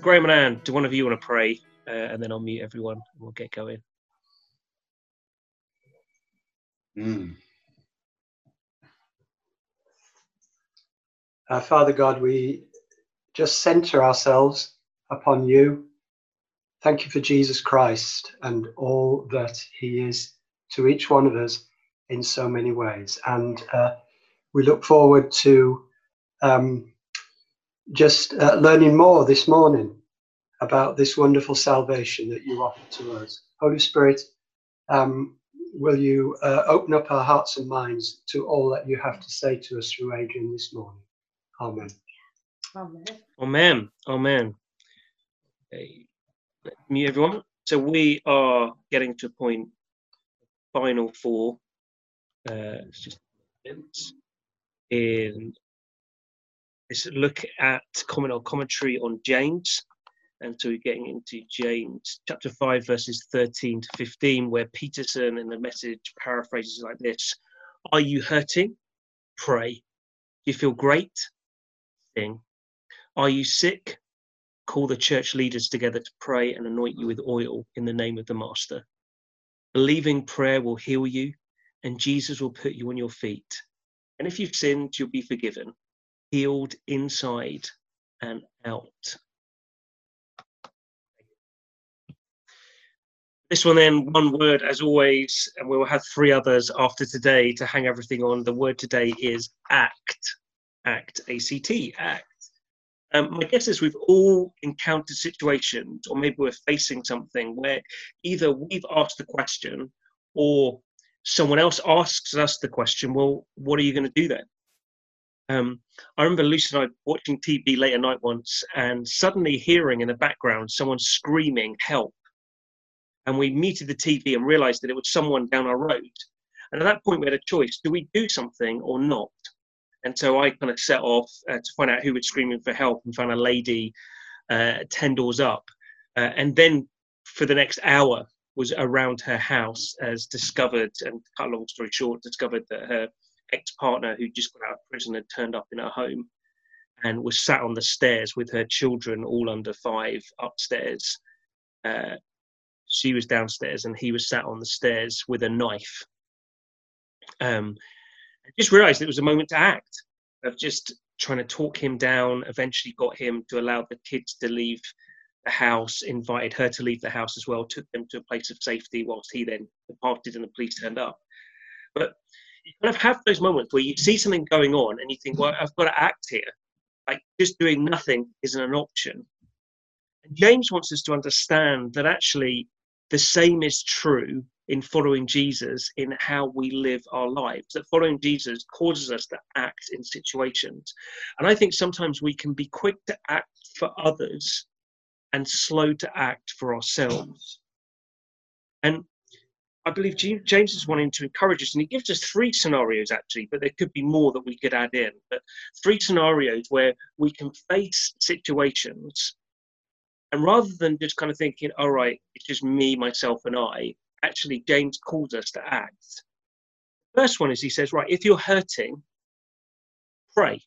Graham and Anne, do one of you want to pray? Uh, and then I'll mute everyone and we'll get going. Mm. Uh, Father God, we just center ourselves upon you. Thank you for Jesus Christ and all that he is to each one of us in so many ways. And uh, we look forward to um, just uh, learning more this morning about this wonderful salvation that you offer to us. Holy Spirit, um, will you uh, open up our hearts and minds to all that you have to say to us through Adrian this morning? Amen. Amen. Amen. Amen. Okay. Let me, everyone. So we are getting to a point, final four. Uh, it's just in this look at comment or commentary on James. And so we're getting into James chapter 5, verses 13 to 15, where Peterson in the message paraphrases like this Are you hurting? Pray. Do you feel great? Sing. Are you sick? Call the church leaders together to pray and anoint you with oil in the name of the Master. Believing prayer will heal you, and Jesus will put you on your feet. And if you've sinned, you'll be forgiven, healed inside and out. This one, then, one word as always, and we will have three others after today to hang everything on. The word today is act. Act, A C T, act. Um, my guess is we've all encountered situations, or maybe we're facing something where either we've asked the question or someone else asks us the question, well, what are you going to do then? Um, I remember Lucy and I watching TV late at night once and suddenly hearing in the background someone screaming, help and we muted the TV and realized that it was someone down our road. And at that point, we had a choice do we do something or not? And so I kind of set off uh, to find out who was screaming for help and found a lady uh, 10 doors up. Uh, and then for the next hour, was around her house as discovered, and cut a long story short, discovered that her ex partner, who just got out of prison, had turned up in her home and was sat on the stairs with her children, all under five, upstairs, uh, she was downstairs and he was sat on the stairs with a knife. Um, I just realised it was a moment to act of just trying to talk him down. Eventually, got him to allow the kids to leave the house. Invited her to leave the house as well. Took them to a place of safety whilst he then departed and the police turned up. But you kind of have those moments where you see something going on and you think, well, I've got to act here. Like just doing nothing isn't an option. And James wants us to understand that actually the same is true in following Jesus in how we live our lives. That following Jesus causes us to act in situations. And I think sometimes we can be quick to act for others and slow to act for ourselves. And I believe James is wanting to encourage us, and he gives us three scenarios actually, but there could be more that we could add in. But three scenarios where we can face situations and rather than just kind of thinking, all right, it's just me, myself, and I, actually, James calls us to act. First one is he says, right, if you're hurting, pray.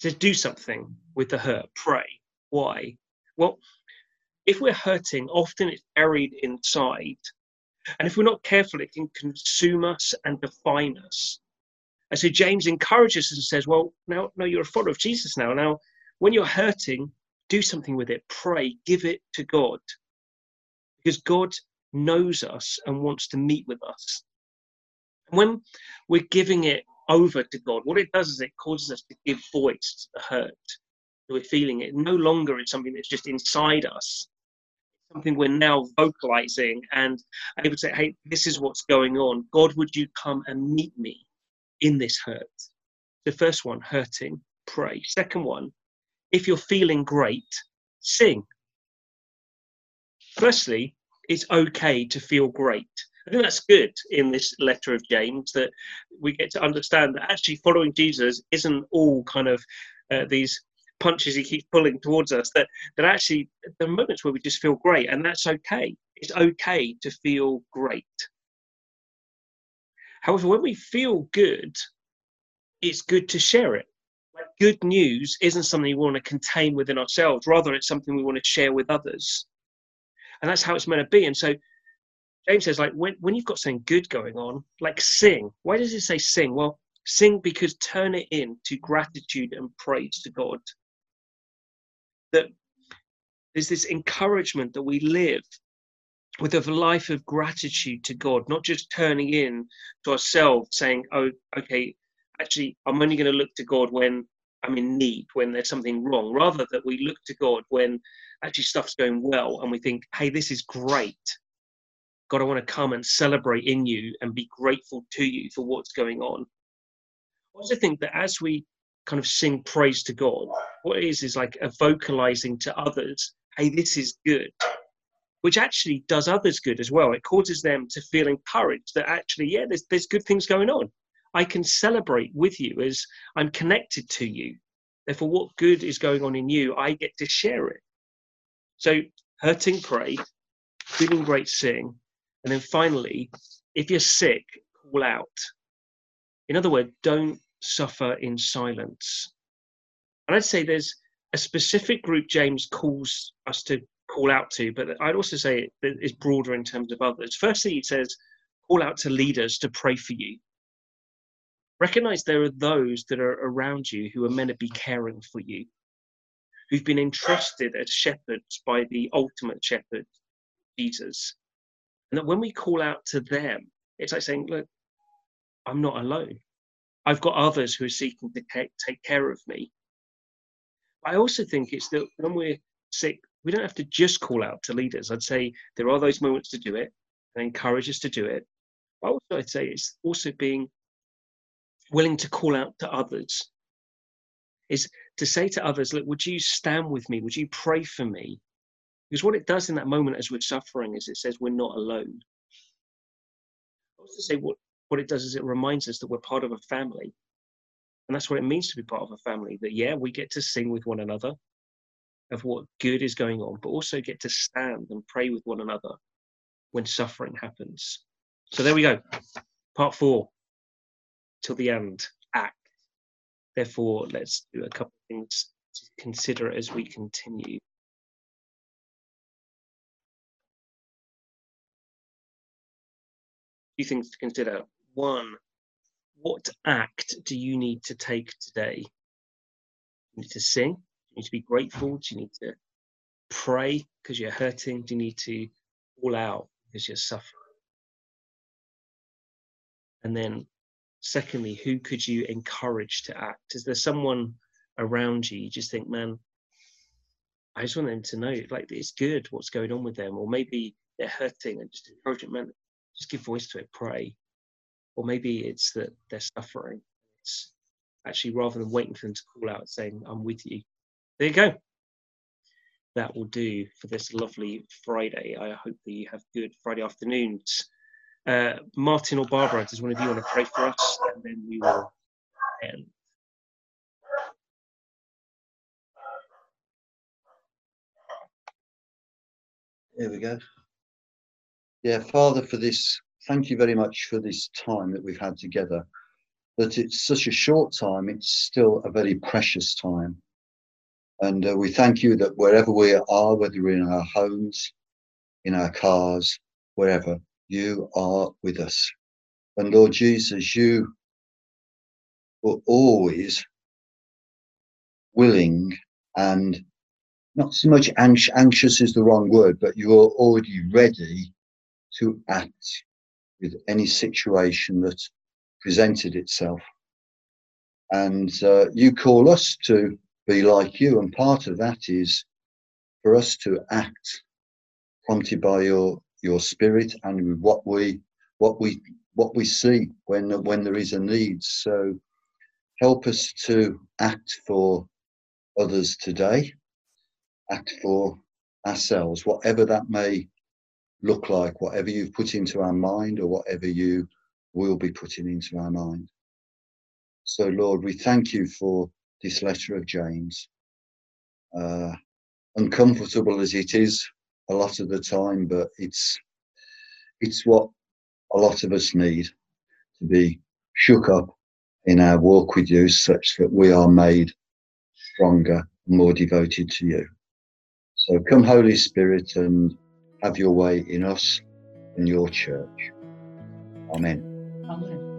Says, do something with the hurt, pray. Why? Well, if we're hurting, often it's buried inside. And if we're not careful, it can consume us and define us. And so James encourages us and says, well, now, no, you're a follower of Jesus now. Now, when you're hurting, do something with it, pray, give it to God. Because God knows us and wants to meet with us. And when we're giving it over to God, what it does is it causes us to give voice to the hurt that we're feeling. It no longer is something that's just inside us, something we're now vocalizing and able to say, hey, this is what's going on. God, would you come and meet me in this hurt? The first one, hurting, pray. Second one, if you're feeling great, sing. Firstly, it's okay to feel great. I think that's good in this letter of James that we get to understand that actually following Jesus isn't all kind of uh, these punches he keeps pulling towards us. That that actually there are moments where we just feel great, and that's okay. It's okay to feel great. However, when we feel good, it's good to share it good news isn't something we want to contain within ourselves. Rather, it's something we want to share with others. And that's how it's meant to be. And so James says, like, when, when you've got something good going on, like sing. Why does it say sing? Well, sing because turn it in to gratitude and praise to God. That there's this encouragement that we live with a life of gratitude to God, not just turning in to ourselves saying, oh, okay, actually, I'm only going to look to God when I'm in need, when there's something wrong, rather that we look to God when actually stuff's going well and we think, hey, this is great. God, I want to come and celebrate in you and be grateful to you for what's going on. I also think that as we kind of sing praise to God, what it is is like a vocalizing to others, hey, this is good which actually does others good as well. It causes them to feel encouraged that actually, yeah, there's, there's good things going on. I can celebrate with you as I'm connected to you. Therefore, what good is going on in you, I get to share it. So, hurting, pray, feeling great, sing. And then finally, if you're sick, call out. In other words, don't suffer in silence. And I'd say there's a specific group James calls us to call out to, but I'd also say it's broader in terms of others. Firstly, he says, call out to leaders to pray for you. Recognize there are those that are around you who are meant to be caring for you, who've been entrusted as shepherds by the ultimate shepherd, Jesus. And that when we call out to them, it's like saying, Look, I'm not alone. I've got others who are seeking to take care of me. I also think it's that when we're sick, we don't have to just call out to leaders. I'd say there are those moments to do it and encourage us to do it. But also, I'd say it's also being willing to call out to others. Is to say to others, look, would you stand with me? Would you pray for me? Because what it does in that moment as we're suffering is it says we're not alone. I also say what, what it does is it reminds us that we're part of a family. And that's what it means to be part of a family. That yeah, we get to sing with one another of what good is going on, but also get to stand and pray with one another when suffering happens. So there we go. Part four, till the end, act. Therefore, let's do a couple of things to consider as we continue. Few things to consider. One, what act do you need to take today? You need to sing, you need to be grateful? Do you need to pray because you're hurting? Do you need to all out because you're suffering? And then, secondly, who could you encourage to act? Is there someone around you you just think, man, I just want them to know, like, it's good what's going on with them, or maybe they're hurting and just encourage them, man, just give voice to it, pray. Or maybe it's that they're suffering. It's actually rather than waiting for them to call out, saying, I'm with you, there you go. That will do for this lovely Friday. I hope that you have good Friday afternoons. Uh, Martin or Barbara, does one of you want to pray for us? And then we will end. Here we go. Yeah, Father, for this, thank you very much for this time that we've had together. That it's such a short time, it's still a very precious time. And uh, we thank you that wherever we are, whether we're in our homes, in our cars, wherever, you are with us. And Lord Jesus, you were always willing and not so much anxious is the wrong word, but you are already ready to act with any situation that presented itself. And uh, you call us to be like you. And part of that is for us to act prompted by your your spirit and what we what we what we see when when there is a need. So help us to act for others today, act for ourselves, whatever that may look like, whatever you've put into our mind or whatever you will be putting into our mind. So, Lord, we thank you for this letter of James. Uh, uncomfortable as it is a lot of the time, but it's it's what a lot of us need to be shook up in our walk with you, such that we are made stronger, more devoted to you. So come, Holy Spirit, and have your way in us and your church. Amen. Amen.